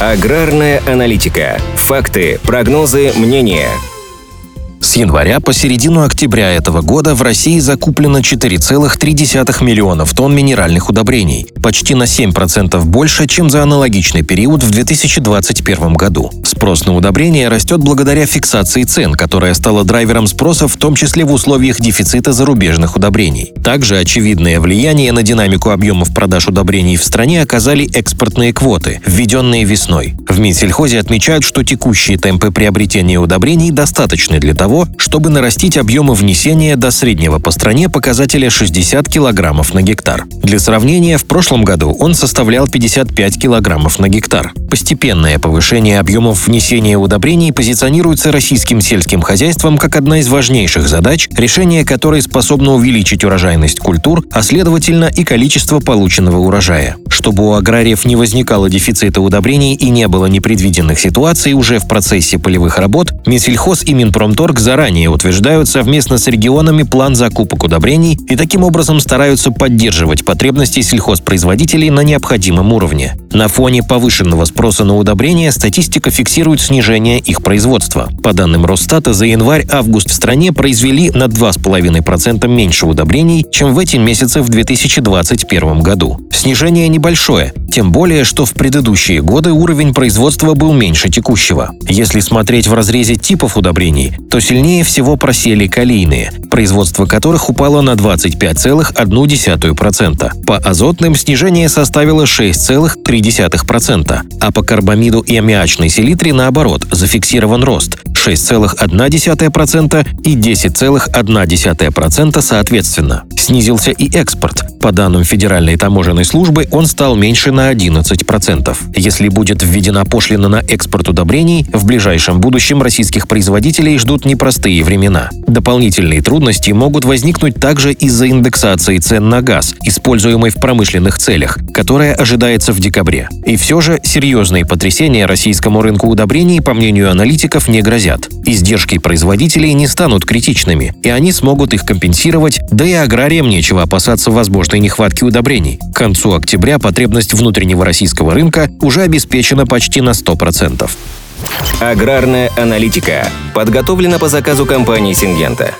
Аграрная аналитика. Факты, прогнозы, мнения. С января по середину октября этого года в России закуплено 4,3 миллионов тонн минеральных удобрений, почти на 7% больше, чем за аналогичный период в 2021 году. Спрос на удобрения растет благодаря фиксации цен, которая стала драйвером спроса в том числе в условиях дефицита зарубежных удобрений. Также очевидное влияние на динамику объемов продаж удобрений в стране оказали экспортные квоты, введенные весной. В Минсельхозе отмечают, что текущие темпы приобретения удобрений достаточны для того, чтобы нарастить объемы внесения до среднего по стране показателя 60 килограммов на гектар. Для сравнения, в прошлом году он составлял 55 килограммов на гектар. Постепенное повышение объемов внесения удобрений позиционируется российским сельским хозяйством как одна из важнейших задач, решение которой способно увеличить урожайность культур, а следовательно и количество полученного урожая. Чтобы у аграриев не возникало дефицита удобрений и не было непредвиденных ситуаций уже в процессе полевых работ, Минсельхоз и Минпромторг заранее утверждают совместно с регионами план закупок удобрений и таким образом стараются поддерживать потребности сельхозпроизводителей на необходимом уровне. На фоне повышенного спроса на удобрения статистика фиксирует снижение их производства. По данным Росстата, за январь-август в стране произвели на 2,5% меньше удобрений, чем в эти месяцы в 2021 году. Снижение небольшое, тем более, что в предыдущие годы уровень производства был меньше текущего. Если смотреть в разрезе типов удобрений, то сильнее всего просели калийные, производство которых упало на 25,1%. По азотным снижение составило 6,3%, а по карбамиду и аммиачной селитре наоборот зафиксирован рост 6,1% и 10,1% соответственно. Снизился и экспорт. По данным Федеральной таможенной службы, он стал меньше на 11%. Если будет введена пошлина на экспорт удобрений, в ближайшем будущем российских производителей ждут непростые времена. Дополнительные трудности могут возникнуть также из-за индексации цен на газ, используемый в промышленных целях, которая ожидается в декабре. И все же серьезные потрясения российскому рынку удобрений, по мнению аналитиков, не грозят. Издержки производителей не станут критичными, и они смогут их компенсировать, да и аграриям нечего опасаться возможной нехватки удобрений. К концу октября потребность внутреннего российского рынка уже обеспечена почти на 100%. Аграрная аналитика подготовлена по заказу компании «Сингента».